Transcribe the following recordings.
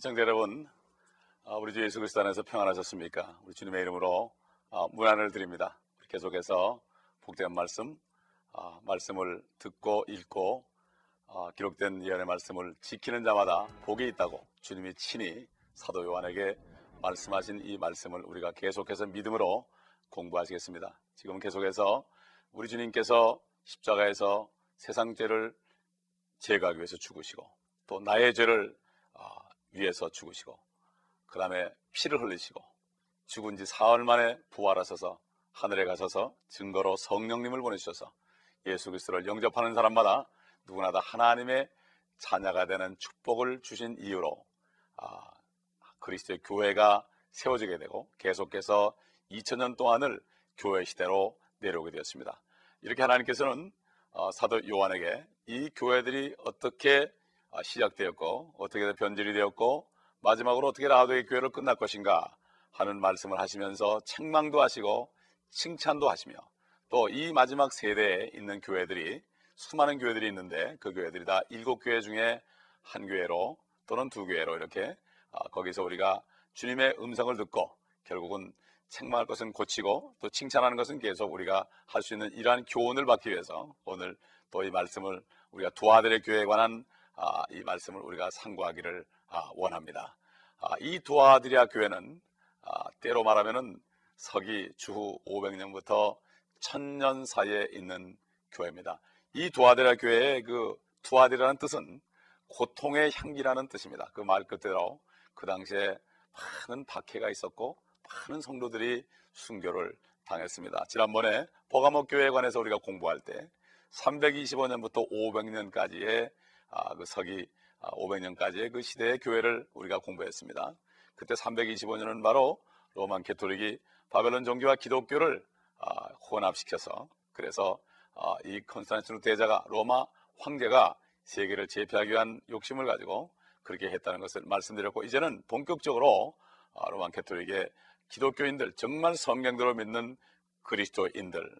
시청자 여러분, 아, 우리 주 예수 그리스도 안에서 평안하셨습니까? 우리 주님의 이름으로 아, 문안을 드립니다. 계속해서 복된 말씀, 아, 말씀을 듣고 읽고 기록된 예언의 말씀을 지키는 자마다 복이 있다고 주님이 친히 사도 요한에게 말씀하신 이 말씀을 우리가 계속해서 믿음으로 공부하시겠습니다. 지금 계속해서 우리 주님께서 십자가에서 세상 죄를 제거하기 위해서 죽으시고 또 나의 죄를 위해서 죽으시고 그 다음에 피를 흘리시고 죽은 지 사흘 만에 부활하셔서 하늘에 가셔서 증거로 성령님을 보내주셔서 예수 그리스도를 영접하는 사람마다 누구나 다 하나님의 자녀가 되는 축복을 주신 이유로 아, 그리스도의 교회가 세워지게 되고 계속해서 2000년 동안을 교회 시대로 내려오게 되었습니다. 이렇게 하나님께서는 어, 사도 요한에게 이 교회들이 어떻게 아, 시작되었고 어떻게 변질이 되었고 마지막으로 어떻게 라도의 교회를 끝날 것인가 하는 말씀을 하시면서 책망도 하시고 칭찬도 하시며 또 이 마지막 세대에 있는 교회들이 수많은 교회들이 있는데 그 교회들이 다 일곱 교회 중에 한 교회로 또는 두 교회로 이렇게 아, 거기서 우리가 주님의 음성을 듣고 결국은 책망할 것은 고치고 또 칭찬하는 것은 계속 우리가 할 수 있는 이러한 교훈을 받기 위해서 오늘 또 이 말씀을 우리가 두 아들의 교회에 관한 아, 이 말씀을 우리가 상고하기를 아, 원합니다. 아, 이 두아드리아 교회는 때로 말하면은 서기 주후 500년부터 1000년 사이에 있는 교회입니다. 이 두아드리아 교회의 그 두아드리라는 뜻은 고통의 향기라는 뜻입니다. 그 말 그대로 그 당시에 많은 박해가 있었고 많은 성도들이 순교를 당했습니다. 지난번에 버가모 교회에 관해서 우리가 공부할 때 325년부터 500년까지의 아, 그 서기 500년까지의 아, 그 시대의 교회를 우리가 공부했습니다. 그때 325년은 바로 Roman Catholic이 바벨론 종교와 기독교를 아, 혼합시켜서 그래서 이 컨스탄틴 대제가 로마 황제가 세계를 제패하기 위한 욕심을 가지고 그렇게 했다는 것을 말씀드렸고 이제는 본격적으로 로만 캐톨릭의 기독교인들 정말 성경대로 믿는 그리스도인들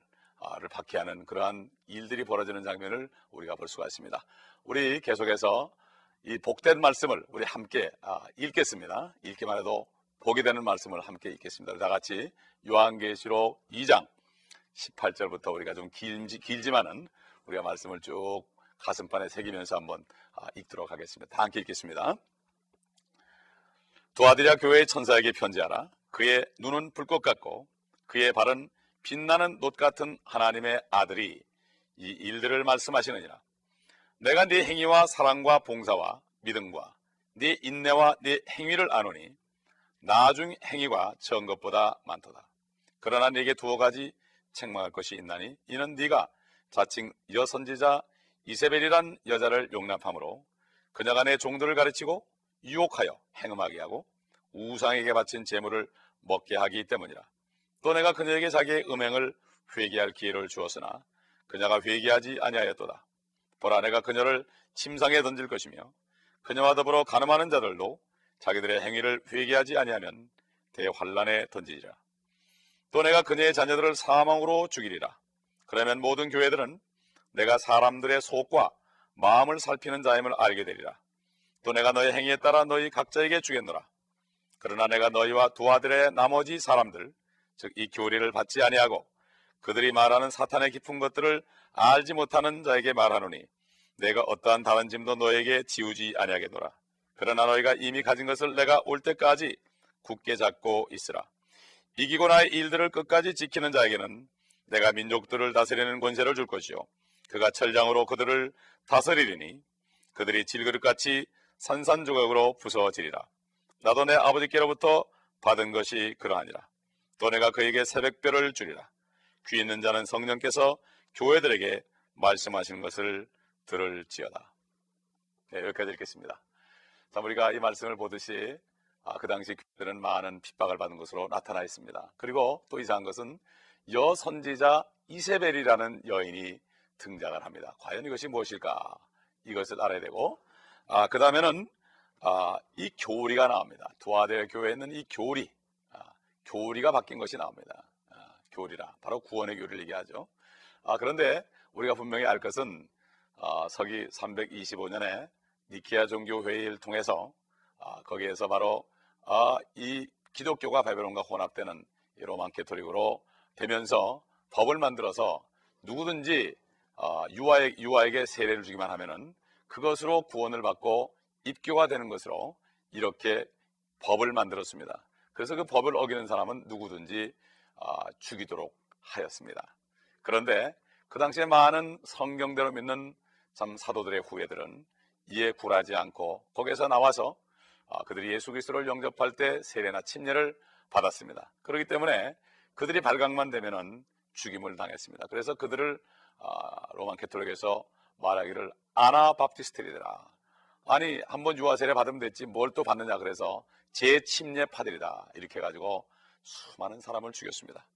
를 박해하는 그러한 일들이 벌어지는 장면을 우리가 볼 수가 있습니다. 우리 계속해서 이 복된 말씀을 우리 함께 아, 읽겠습니다. 읽기만 해도 복이 되는 말씀을 함께 읽겠습니다. 다 같이 요한계시록 2장 18절부터 우리가 좀 길지, 길지만은 우리가 말씀을 쭉 가슴판에 새기면서 한번 아, 읽도록 하겠습니다. 다 함께 읽겠습니다. 도아드리아 교회의 천사에게 편지하라. 그의 눈은 불꽃 같고 그의 발은 빛나는 놋 같은 하나님의 아들이 이 일들을 말씀하시느니라. 내가 네 행위와 사랑과 봉사와 믿음과 네 인내와 네 행위를 아노니 나중 행위가 전 것보다 많도다. 그러나 네게 두어 가지 책망할 것이 있나니 이는 네가 자칭 여선지자 이세벨이란 여자를 용납함으로 그녀가 내 종들을 가르치고 유혹하여 행음하게 하고 우상에게 바친 재물을 먹게 하기 때문이라. 또 내가 그녀에게 자기의 음행을 회개할 기회를 주었으나 그녀가 회개하지 아니하였도다. 보라 내가 그녀를 침상에 던질 것이며 그녀와 더불어 가늠하는 자들도 자기들의 행위를 회개하지 아니하면 대환란에 던지리라. 또 내가 그녀의 자녀들을 사망으로 죽이리라. 그러면 모든 교회들은 내가 사람들의 속과 마음을 살피는 자임을 알게 되리라. 또 내가 너의 행위에 따라 너희 각자에게 주겠노라. 그러나 내가 너희와 두 아들의 나머지 사람들 즉 이 교리를 받지 아니하고 그들이 말하는 사탄의 깊은 것들을 알지 못하는 자에게 말하노니 내가 어떠한 다른 짐도 너에게 지우지 아니하겠노라. 그러나 너희가 이미 가진 것을 내가 올 때까지 굳게 잡고 있으라. 이기고 나의 일들을 끝까지 지키는 자에게는 내가 민족들을 다스리는 권세를 줄 것이요. 그가 철장으로 그들을 다스리리니 그들이 질그릇같이 산산조각으로 부서지리라. 나도 내 아버지께로부터 받은 것이 그러하니라. 또 내가 그에게 새벽별을 주리라. 귀 있는 자는 성령께서 교회들에게 말씀하시는 것을 들을지어다. 네, 여기까지 읽겠습니다. 자, 우리가 이 말씀을 보듯이 아, 그 당시 교회들은 많은 핍박을 받은 것으로 나타나 있습니다. 그리고 또 이상한 것은 여 선지자 이세벨이라는 여인이 등장을 합니다. 과연 이것이 무엇일까? 이것을 알아야 되고, 아, 그 다음에는 아, 이 교리가 나옵니다. 두아델 교회에 있는 이 교리, 아, 교리가 바뀐 것이 나옵니다. 교리라 바로 구원의 교리를 얘기하죠. 아, 그런데 우리가 분명히 알 것은 아, 서기 325년에 니키아 종교 회의를 통해서 아, 거기에서 바로 아, 이 기독교가 바벨론과 혼합되는 이 로만 캐토릭으로 되면서 법을 만들어서 누구든지 어, 유아에, 유아에게 세례를 주기만 하면은 그것으로 구원을 받고 입교가 되는 것으로 이렇게 법을 만들었습니다. 그래서 그 법을 어기는 사람은 누구든지 어, 죽이도록 하였습니다. 그런데 그 당시에 많은 성경대로 믿는 참 사도들의 후예들은 이에 굴하지 않고 거기에서 나와서 어, 그들이 예수 그리스도를 영접할 때 세례나 침례를 받았습니다. 그렇기 때문에 그들이 발각만 되면은 죽임을 당했습니다. 그래서 그들을 아, 로만 캐톨릭에서 말하기를 아나바프티스트리더라. 아니 한번 유아 세례 받으면 됐지 뭘 또 받느냐 그래서 재침례 파들이다 이렇게 해가지고 수많은 사람을 죽였습니다.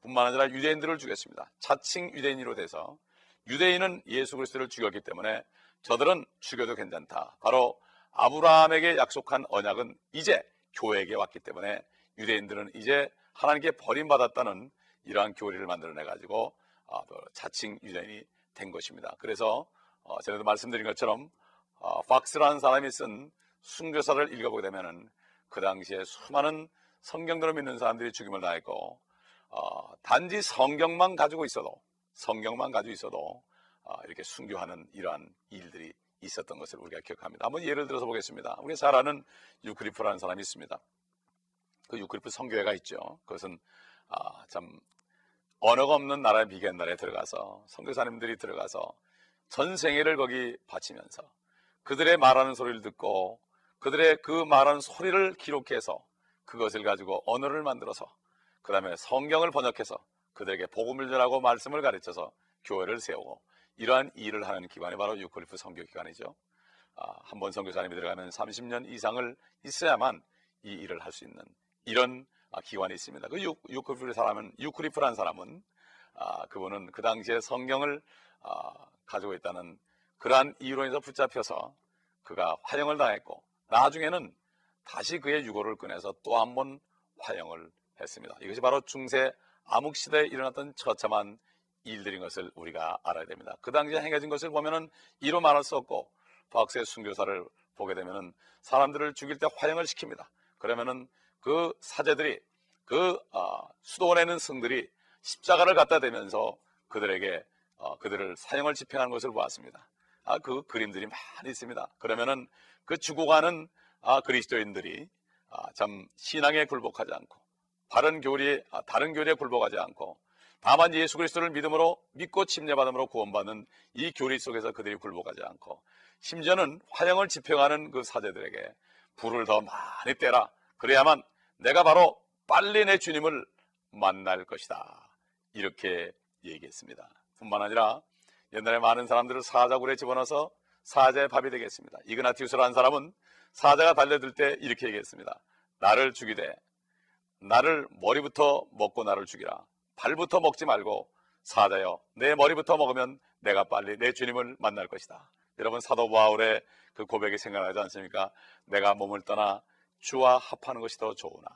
뿐만 아니라 유대인들을 죽였습니다. 자칭 유대인으로 돼서 유대인은 예수 그리스도를 죽였기 때문에 저들은 죽여도 괜찮다. 바로 아브라함에게 약속한 언약은 이제 교회에게 왔기 때문에 유대인들은 이제 하나님께 버림받았다는 이러한 교리를 만들어내 가지고 어, 자칭 유대인이 된 것입니다. 그래서 어, 전에도 말씀드린 것처럼 어, 팍스라는 사람이 쓴 순교사를 읽어보게 되면은 그 당시에 수많은 성경들을 믿는 사람들이 죽임을 당했고 어, 단지 성경만 가지고 있어도 성경만 가지고 있어도 어, 이렇게 순교하는 이러한 일들이 있었던 것을 우리가 기억합니다. 한번 예를 들어서 보겠습니다. 우리 잘 아는 유크리프라는 사람이 있습니다. 그 위클리프 선교회가 있죠. 그것은 아, 참 언어가 없는 나라의 미개한 나라에 들어가서 선교사님들이 들어가서 전 생애를 거기 바치면서 그들의 말하는 소리를 듣고 그들의 그 말하는 소리를 기록해서 그것을 가지고 언어를 만들어서 그 다음에 성경을 번역해서 그들에게 복음을 전하고 말씀을 가르쳐서 교회를 세우고 이러한 일을 하는 기관이 바로 위클리프 선교기관이죠. 아, 한번 선교사님이 들어가면 30년 이상을 있어야만 이 일을 할 수 있는 이런 아, 기관이 있습니다. 그 유, 유크리프 사람은 유크리프란 사람은 아, 그분은 그 당시에 성경을 아, 가지고 있다는 그러한 이유로 인해서 붙잡혀서 그가 화형을 당했고 나중에는 다시 그의 유고를 꺼내서 또 한 번 화형을 했습니다. 이것이 바로 중세 암흑 시대에 일어났던 처참한 일들인 것을 우리가 알아야 됩니다. 그 당시에 행해진 것을 보면은 이로 말할 수 없고 박세 순교사를 보게 되면은 사람들을 죽일 때 화형을 시킵니다. 그러면은 그 사제들이 그 어, 수도원에 는 성들이 십자가를 갖다 대면서 그들에게 어, 그들을 사형을 집행하는 것을 보았습니다. 아, 그 그림들이 많이 있습니다. 그러면은 그 죽어가는 아, 그리스도인들이 아, 참 신앙에 굴복하지 않고 바른 교리에 아, 다른 교리에 굴복하지 않고 다만 예수 그리스도를 믿음으로 믿고 침례받음으로 구원받는 이 교리 속에서 그들이 굴복하지 않고 심지어는 화형을 집행하는 그 사제들에게 불을 더 많이 떼라 그래야만 내가 바로 빨리 내 주님을 만날 것이다. 이렇게 얘기했습니다. 뿐만 아니라 옛날에 많은 사람들을 사자굴에 집어넣어서 사자의 밥이 되겠습니다. 이그나티우스라는 사람은 사자가 달려들 때 이렇게 얘기했습니다. 나를 죽이되 나를 머리부터 먹고 나를 죽이라. 발부터 먹지 말고 사자여 내 머리부터 먹으면 내가 빨리 내 주님을 만날 것이다. 여러분 사도 바울의 그 고백이 생각나지 않습니까? 내가 몸을 떠나 주와 합하는 것이 더 좋으나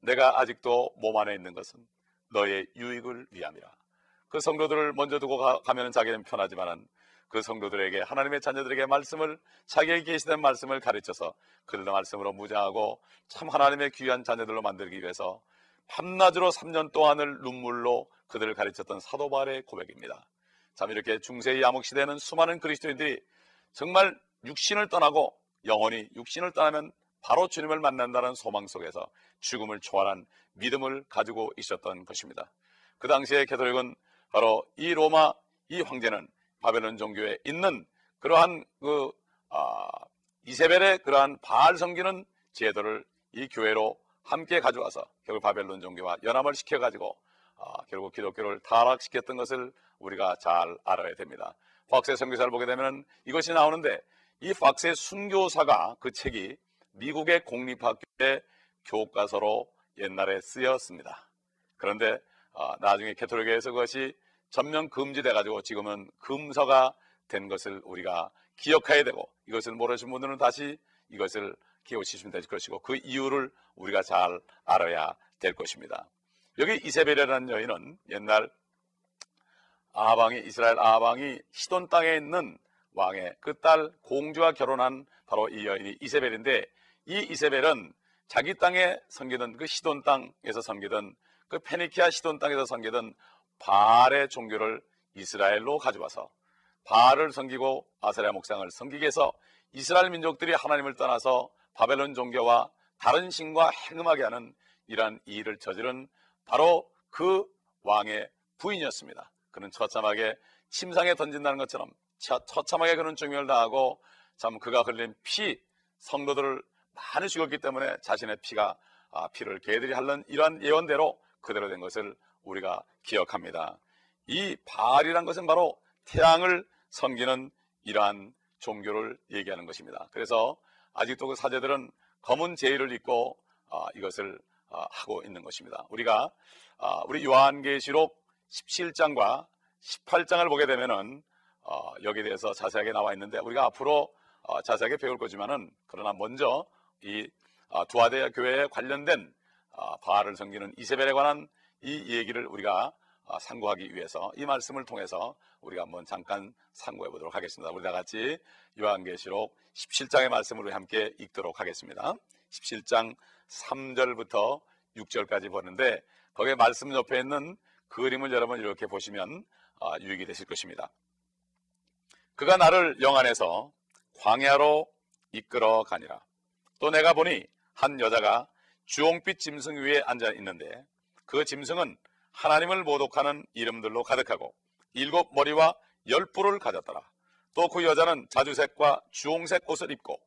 내가 아직도 몸 안에 있는 것은 너의 유익을 위함이라. 그 성도들을 먼저 두고 가, 면 자기는 편하지만은 그 성도들에게 하나님의 자녀들에게 말씀을 자기에게 계시된 말씀을 가르쳐서 그들의 말씀으로 무장하고 참 하나님의 귀한 자녀들로 만들기 위해서 밤낮으로 3년 동안을 눈물로 그들을 가르쳤던 사도 바울의 고백입니다. 참 이렇게 중세의 암흑 시대는 수많은 그리스도인들이 정말 육신을 떠나고 영원히 육신을 떠나면 바로 주님을 만난다는 소망 속에서 죽음을 초월한 믿음을 가지고 있었던 것입니다. 그 당시에 캐톨릭은 바로 이 로마 이 황제는 바벨론 종교에 있는 그러한 그 아, 이세벨의 그러한 바알 섬기는 제도를 이 교회로 함께 가져와서 결국 바벨론 종교와 연합을 시켜가지고 아, 결국 기독교를 타락시켰던 것을 우리가 잘 알아야 됩니다. 박세 선교사를 보게 되면 이것이 나오는데 이 박세 순교사가 그 책이 미국의 공립학교의 교과서로 옛날에 쓰였습니다. 그런데 어, 나중에 캐톨릭에서 그것이 전면 금지돼 가지고 지금은 금서가 된 것을 우리가 기억해야 되고 이것을 모르신 분들은 다시 이것을 기억하시면 될 것이고 그 이유를 우리가 잘 알아야 될 것입니다. 여기 이세벨이라는 여인은 옛날 아방이 이스라엘 아방이 시돈 땅에 있는 왕의 그 딸 공주와 결혼한 바로 이 여인이 이세벨인데 이 이세벨은 자기 땅에 섬기던 그 시돈 땅에서 섬기던 그 페니키아 시돈 땅에서 섬기던 바알의 종교를 이스라엘로 가져와서 바알을 섬기고 아세라 목상을 섬기게 해서 이스라엘 민족들이 하나님을 떠나서 바벨론 종교와 다른 신과 행음하게 하는 이러한 일을 저지른 바로 그 왕의 부인이었습니다. 그는 처참하게 침상에 던진다는 것처럼 처, 처참하게 그는 중명을 당하고 참 그가 흘린 피 성도들을 많이 죽었기 때문에 자신의 피가 아, 피를 개들이 할는 이러한 예언대로 그대로 된 것을 우리가 기억합니다. 이 바알이란 것은 바로 태양을 섬기는 이러한 종교를 얘기하는 것입니다. 그래서 아직도 그 사제들은 검은 제의를 입고 아, 이것을 아, 하고 있는 것입니다. 우리가 아, 우리 요한계시록 17장과 18장을 보게 되면은 어, 여기에 대해서 자세하게 나와 있는데 우리가 앞으로 어, 자세하게 배울 거지만은 그러나 먼저 이 어, 두아데 교회에 관련된 어, 바알을 섬기는 이세벨에 관한 이 얘기를 우리가 어, 상고하기 위해서 이 말씀을 통해서 우리가 한번 잠깐 상고해 보도록 하겠습니다. 우리 다 같이 요한계시록 17장의 말씀으로 함께 읽도록 하겠습니다. 17장 3절부터 6절까지 보는데 거기에 말씀 옆에 있는 그림을 여러분 이렇게 보시면 어, 유익이 되실 것입니다. 그가 나를 영 안에서 광야로 이끌어 가니라. 또 내가 보니 한 여자가 주홍빛 짐승 위에 앉아 있는데 그 짐승은 하나님을 모독하는 이름들로 가득하고 일곱 머리와 열 뿔을 가졌더라. 또 그 여자는 자주색과 주홍색 옷을 입고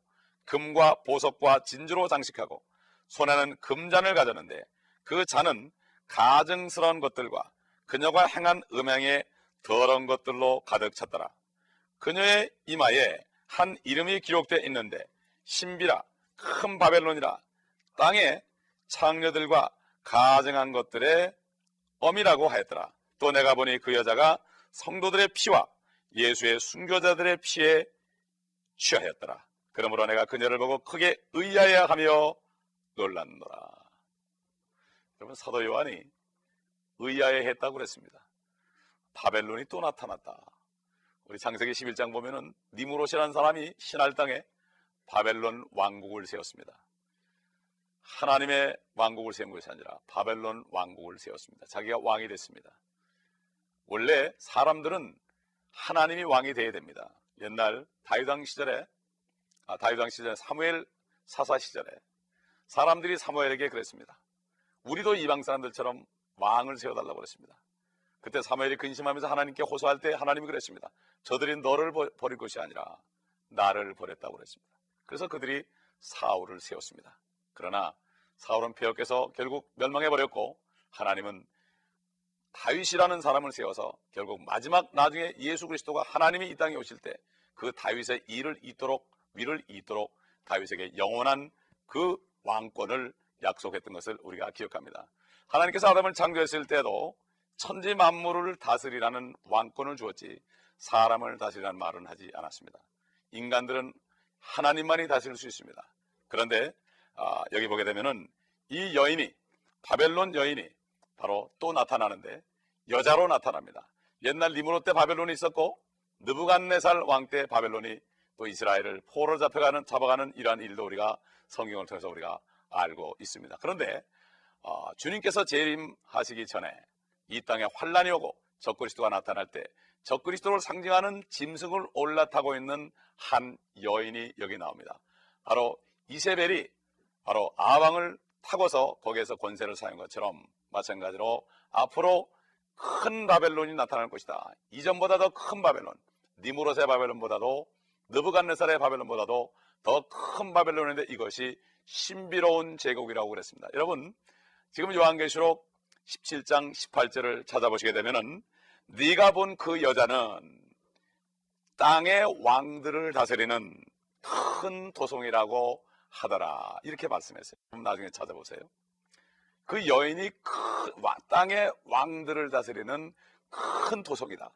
금과 보석과 진주로 장식하고 손에는 금잔을 가졌는데 그 잔은 가증스러운 것들과 그녀가 행한 음행의 더러운 것들로 가득 찼더라. 그녀의 이마에 한 이름이 기록되어 있는데 신비라 큰 바벨론이라 땅에 창녀들과 가증한 것들의 엄이라고 하였더라. 또 내가 보니 그 여자가 성도들의 피와 예수의 순교자들의 피에 취하였더라. 그러므로 내가 그녀를 보고 크게 의아해하며 놀랐노라. 여러분 사도 요한이 의아해했다고 그랬습니다. 바벨론이 또 나타났다. 우리 창세기 11장 보면은 니무롯이라는 사람이 신할 땅에 바벨론 왕국을 세웠습니다. 하나님의 왕국을 세운 것이 아니라 바벨론 왕국을 세웠습니다. 자기가 왕이 됐습니다. 원래 사람들은 하나님이 왕이 되어야 됩니다. 옛날 다윗왕 시절에 아, 다윗왕 시절에 사무엘 사사 시절에 사람들이 사무엘에게 그랬습니다. 우리도 이방 사람들처럼 왕을 세워달라고 그랬습니다. 그때 사무엘이 근심하면서 하나님께 호소할 때 하나님이 그랬습니다. 저들이 너를 버릴 것이 아니라 나를 버렸다고 그랬습니다. 그래서 그들이 사울을 세웠습니다. 그러나 사울은 폐역해서 결국 멸망해 버렸고 하나님은 다윗이라는 사람을 세워서 결국 마지막 나중에 예수 그리스도가 하나님이 이 땅에 오실 때 그 다윗의 일을 잇도록 위를 잇도록 다윗에게 영원한 그 왕권을 약속했던 것을 우리가 기억합니다. 하나님께서 아담을 창조했을 때도 천지 만물을 다스리라는 왕권을 주었지 사람을 다스리라는 말은 하지 않았습니다. 인간들은 하나님만이 다스릴 수 있습니다. 그런데 아, 여기 보게 되면은 이 여인이 바벨론 여인이 바로 또 나타나는데 여자로 나타납니다. 옛날 니무롯 때 바벨론이 있었고 느부갓네살 왕 때 바벨론이 또 이스라엘을 포로 잡혀가는 잡아가는 이러한 일도 우리가 성경을 통해서 우리가 알고 있습니다. 그런데 어, 주님께서 재림하시기 전에 이 땅에 환란이 오고 적그리스도가 나타날 때 적그리스도를 상징하는 짐승을 올라타고 있는 한 여인이 여기 나옵니다. 바로 이세벨이 바로 아왕을 타고서 거기에서 권세를 사용한 것처럼 마찬가지로 앞으로 큰 바벨론이 나타날 것이다. 이전보다 더 큰 바벨론, 니무롯의 바벨론보다도 느부갓네살의 바벨론보다도 더 큰 바벨론인데 이것이 신비로운 제국이라고 그랬습니다. 여러분, 지금 요한계시록 17장 18절을 찾아보시게 되면은 네가 본 그 여자는 땅의 왕들을 다스리는 큰 도성이라고 하더라. 이렇게 말씀했어요. 나중에 찾아보세요. 그 여인이 큰 땅의 왕들을 다스리는 큰 도성이다.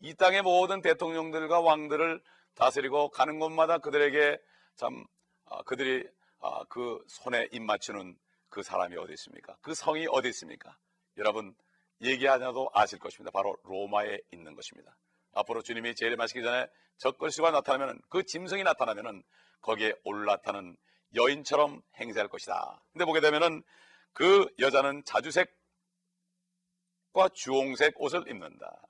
이 땅의 모든 대통령들과 왕들을 다스리고 가는 곳마다 그들에게 참 어, 그들이 어, 그 손에 입 맞추는 그 사람이 어디 있습니까? 그 성이 어디 있습니까? 여러분 얘기하냐도 아실 것입니다. 바로 로마에 있는 것입니다. 앞으로 주님이 재림하시기 전에 적글수가 나타나면 그 짐승이 나타나면 거기에 올라타는 여인처럼 행세할 것이다. 근데 보게 되면은 그 여자는 자주색과 주홍색 옷을 입는다.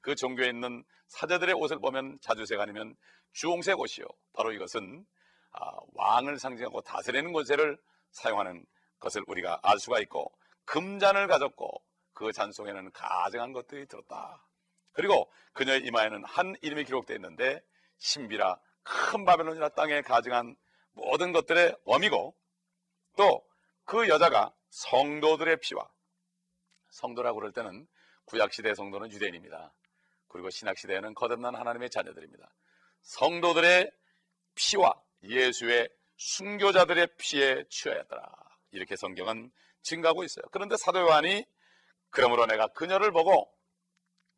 그 종교에 있는 사제들의 옷을 보면 자주색 아니면 주홍색 옷이요. 바로 이것은 아, 왕을 상징하고 다스리는 곳에를 사용하는 것을 우리가 알 수가 있고 금잔을 가졌고 그 잔 속에는 가증한 것들이 들었다. 그리고 그녀의 이마에는 한 이름이 기록되어 있는데 신비라 큰 바벨론이라 땅에 가증한 모든 것들의 어미고 또 그 여자가 성도들의 피와 성도라고 그럴 때는 구약시대 성도는 유대인입니다. 그리고 신학시대에는 거듭난 하나님의 자녀들입니다. 성도들의 피와 예수의 순교자들의 피에 취하였더라. 이렇게 성경은 증가하고 있어요. 그런데 사도 요한이 그러므로 내가 그녀를 보고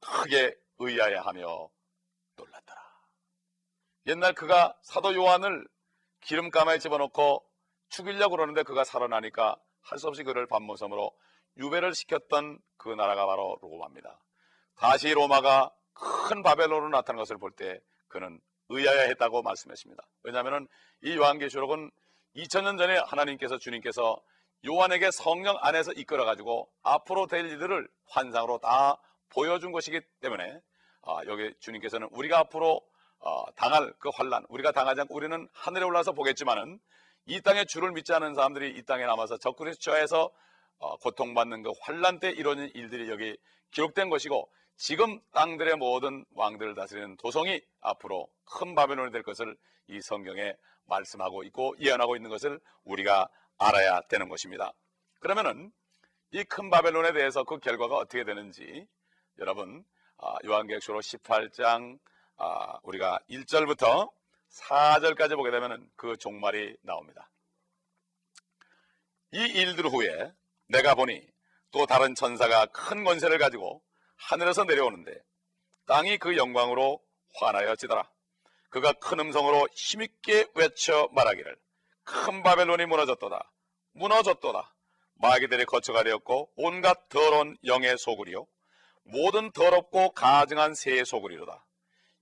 크게 의아해하며 놀랐더라. 옛날 그가 사도 요한을 기름가마에 집어넣고 죽이려고 그러는데 그가 살아나니까 할 수 없이 그를 반모섬으로 유배를 시켰던 그 나라가 바로 로마입니다. 다시 로마가 큰 바벨론으로 나타난 것을 볼 때 그는 의아해했다고 말씀했습니다. 왜냐하면 이 요한계시록은 2000년 전에 하나님께서 주님께서 요한에게 성령 안에서 이끌어 가지고 앞으로 될 일들을 환상으로 다 보여준 것이기 때문에 아, 여기 주님께서는 우리가 앞으로 어, 당할 그 환란 우리가 당하지 않고 우리는 하늘에 올라서 보겠지만은 이 땅에 주를 믿지 않은 사람들이 이 땅에 남아서 적그리스 처해서 어, 고통받는 그 환란 때 이루어진 일들이 여기 기록된 것이고 지금 땅들의 모든 왕들을 다스리는 도성이 앞으로 큰 바벨론이 될 것을 이 성경에 말씀하고 있고 예언하고 있는 것을 우리가 알아야 되는 것입니다. 그러면은 이 큰 바벨론에 대해서 그 결과가 어떻게 되는지 여러분 아, 요한계시록 18장 아, 우리가 1절부터 4절까지 보게 되면 그 종말이 나옵니다. 이 일들 후에 내가 보니 또 다른 천사가 큰 권세를 가지고 하늘에서 내려오는데 땅이 그 영광으로 환하여 지더라. 그가 큰 음성으로 힘있게 외쳐 말하기를 큰 바벨론이 무너졌도다. 무너졌도다. 마귀들이 거처가 되었고 온갖 더러운 영의 소굴이요. 모든 더럽고 가증한 새의 소굴이로다.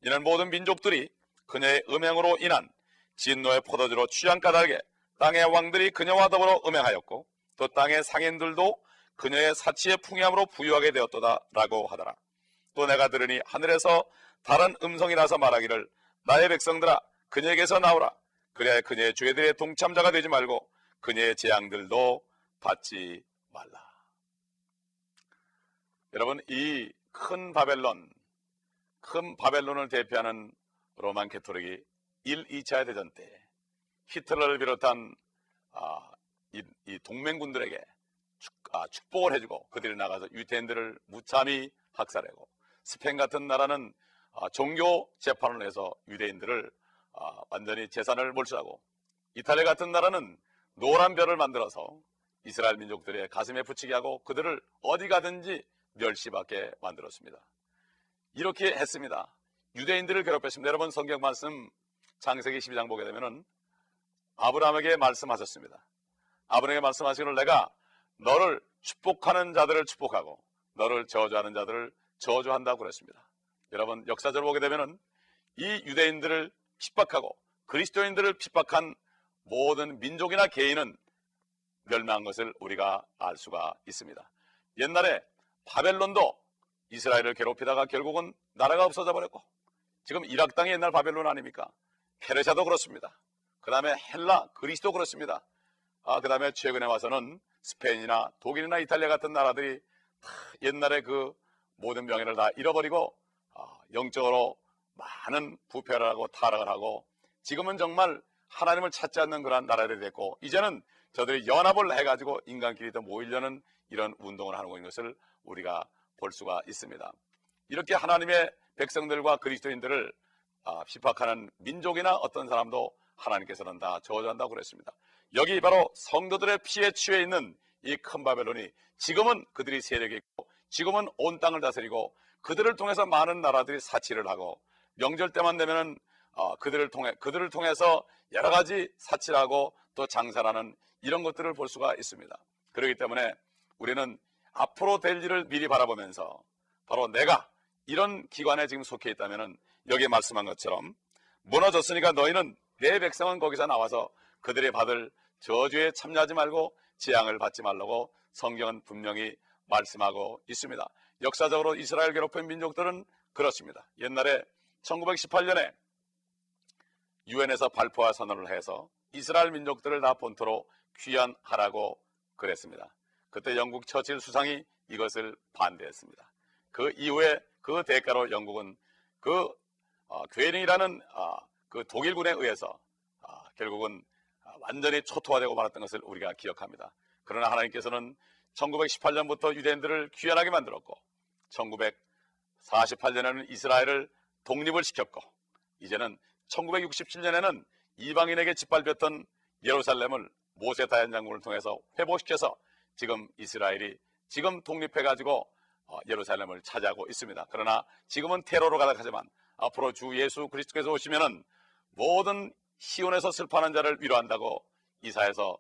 이는 모든 민족들이 그녀의 음행으로 인한 진노의 포도주로 취한 까닭에 땅의 왕들이 그녀와 더불어 음행하였고 또 땅의 상인들도 그녀의 사치의 풍요함으로 부유하게 되었도다라고 하더라. 또 내가 들으니 하늘에서 다른 음성이 나서 말하기를 나의 백성들아 그녀에게서 나오라. 그래야 그녀의 죄들의 동참자가 되지 말고 그녀의 재앙들도 받지 말라. 여러분 이 큰 바벨론 큰 바벨론을 대표하는 로만 캐토릭이 1, 2차 대전 때 히틀러를 비롯한 아, 이, 이, 동맹군들에게 축, 아, 복을 해주고 그들이 나가서 유태인들을 무참히 학살하고 스페인 같은 나라는 아, 종교 재판을 해서 유대인들을 아, 완전히 재산을 몰수하고 이탈리아 같은 나라는 노란 별을 만들어서 이스라엘 민족들의 가슴에 붙이게 하고 그들을 어디 가든지 멸시받게 만들었습니다. 이렇게 했습니다. 유대인들을 괴롭혔습니다. 여러분 성경 말씀 창세기 12장 보게 되면은 아브라함에게 말씀하셨습니다. 아브라함에게 말씀하시기를 내가 너를 축복하는 자들을 축복하고 너를 저주하는 자들을 저주한다고 그랬습니다. 여러분 역사적으로 보게 되면은 이 유대인들을 핍박하고 그리스도인들을 핍박한 모든 민족이나 개인은 멸망한 것을 우리가 알 수가 있습니다. 옛날에 바벨론도 이스라엘을 괴롭히다가 결국은 나라가 없어져 버렸고 지금 이락 땅이 옛날 바벨론 아닙니까? 페르시아도 그렇습니다. 그 다음에 헬라, 그리스도 그렇습니다. 아, 그 다음에 최근에 와서는 스페인이나 독일이나 이탈리아 같은 나라들이 옛날에 그 모든 명예를 다 잃어버리고 아, 영적으로 많은 부패를 하고 타락을 하고 지금은 정말 하나님을 찾지 않는 그러한 나라들이 됐고 이제는 저들이 연합을 해가지고 인간끼리 더 모이려는 이런 운동을 하는 것을 우리가 볼 수가 있습니다. 이렇게 하나님의 백성들과 그리스도인들을 아, 핍박하는 민족이나 어떤 사람도 하나님께서는 다 저주한다고 그랬습니다. 여기 바로 성도들의 피에 취해 있는 이 큰 바벨론이 지금은 그들이 세력이 있고 지금은 온 땅을 다스리고 그들을 통해서 많은 나라들이 사치를 하고 명절 때만 되면은 어, 그들을 통해 그들을 통해서 여러 가지 사치하고 또 장사라는 이런 것들을 볼 수가 있습니다. 그렇기 때문에 우리는 앞으로 될 일을 미리 바라보면서 바로 내가 이런 기관에 지금 속해 있다면은 여기에 말씀한 것처럼 무너졌으니까 너희는 내 백성은 거기서 나와서 그들이 받을 저주에 참여하지 말고 재앙을 받지 말라고 성경은 분명히 말씀하고 있습니다. 역사적으로 이스라엘 괴롭힌 민족들은 그렇습니다. 옛날에 1918년에 유엔에서 발포와 선언을 해서 이스라엘 민족들을 다 본토로 귀환하라고 그랬습니다. 그때 영국 처칠 수상이 이것을 반대했습니다. 그 이후에 그 대가로 영국은 그 어, 괴링이라는 어, 그 독일군에 의해서 어, 결국은 완전히 초토화되고 말았던 것을 우리가 기억합니다. 그러나 하나님께서는 1918년부터 유대인들을 귀환하게 만들었고 1948년에는 이스라엘을 독립을 시켰고 이제는 1967년에는 이방인에게 짓밟혔던 예루살렘을 모세 다현 장군을 통해서 회복시켜서 지금 이스라엘이 지금 독립해가지고 어, 예루살렘을 차지하고 있습니다. 그러나 지금은 테러로 가득하지만 앞으로 주 예수 그리스도께서 오시면은 모든 시온에서 슬퍼하는 자를 위로한다고 이사에서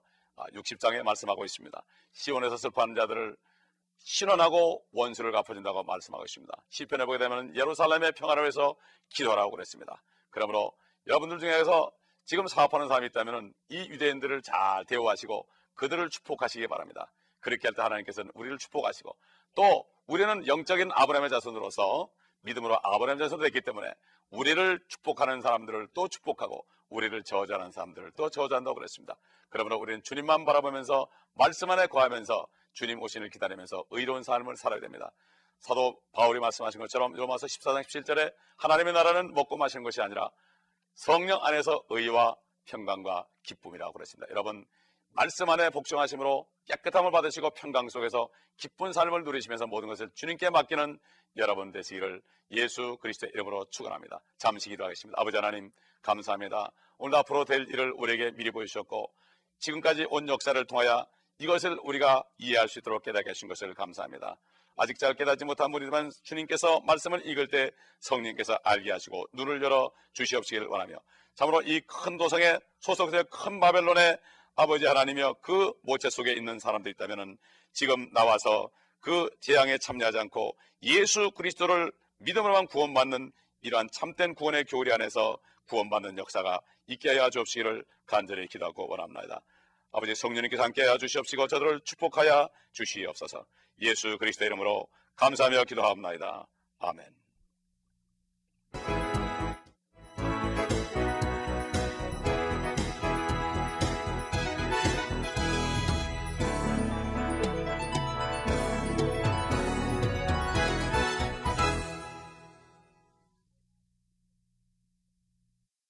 60장에 아, 말씀하고 있습니다. 시온에서 슬퍼하는 자들을 신원하고 원수를 갚아준다고 말씀하고 있습니다. 시편에 보게 되면 예루살렘의 평화를 위해서 기도하라고 그랬습니다. 그러므로 여러분들 중에서 지금 사업하는 사람이 있다면 이 유대인들을 잘 대우하시고 그들을 축복하시기 바랍니다. 그렇게 할 때 하나님께서는 우리를 축복하시고 또 우리는 영적인 아브라함의 자손으로서 믿음으로 아브라함 자손이 됐기 때문에 우리를 축복하는 사람들을 또 축복하고 우리를 저주하는 사람들을 또 저주한다고 그랬습니다. 그러므로 우리는 주님만 바라보면서 말씀 안에 거하면서 주님 오신을 기다리면서 의로운 삶을 살아야 됩니다. 사도 바울이 말씀하신 것처럼 로마서 14장 17절에 하나님의 나라는 먹고 마시는 것이 아니라 성령 안에서 의와 평강과 기쁨이라고 그랬습니다. 여러분 말씀 안에 복종하심으로 깨끗함을 받으시고 평강 속에서 기쁜 삶을 누리시면서 모든 것을 주님께 맡기는 여러분 되시기를 예수 그리스도의 이름으로 축원합니다. 잠시 기도하겠습니다. 아버지 하나님 감사합니다. 오늘 앞으로 될 일을 우리에게 미리 보여주셨고 지금까지 온 역사를 통하여 이것을 우리가 이해할 수 있도록 깨닫게 하신 것을 감사합니다. 아직 잘 깨닫지 못한 분이지만 주님께서 말씀을 읽을 때 성령께서 알게 하시고 눈을 열어 주시옵시기를 원하며 참으로 이 큰 도성에 소속된 큰 바벨론의 아버지 하나님이여 그 모체 속에 있는 사람들 있다면 지금 나와서 그 재앙에 참여하지 않고 예수 그리스도를 믿음으로만 구원받는 이러한 참된 구원의 교리 안에서 구원받는 역사가 있게 하여 주옵시기를 간절히 기도하고 원합니다. 아버지 성령님께서 함께 하여 주시옵시고 저들을 축복하여 주시옵소서 예수 그리스도 이름으로 감사하며 기도합니다. 아멘.